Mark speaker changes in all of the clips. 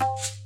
Speaker 1: you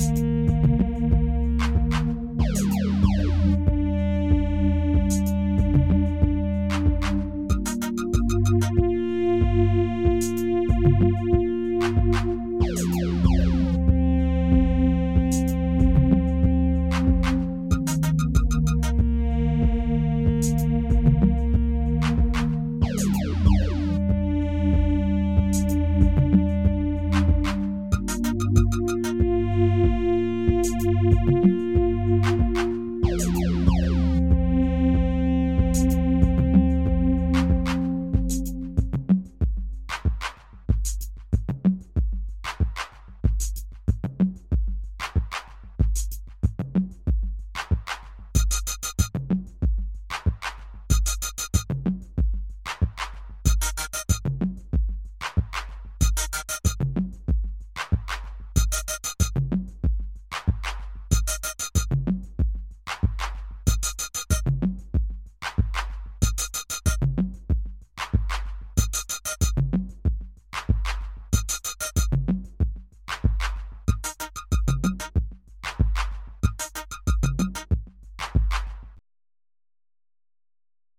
Speaker 1: Thank you.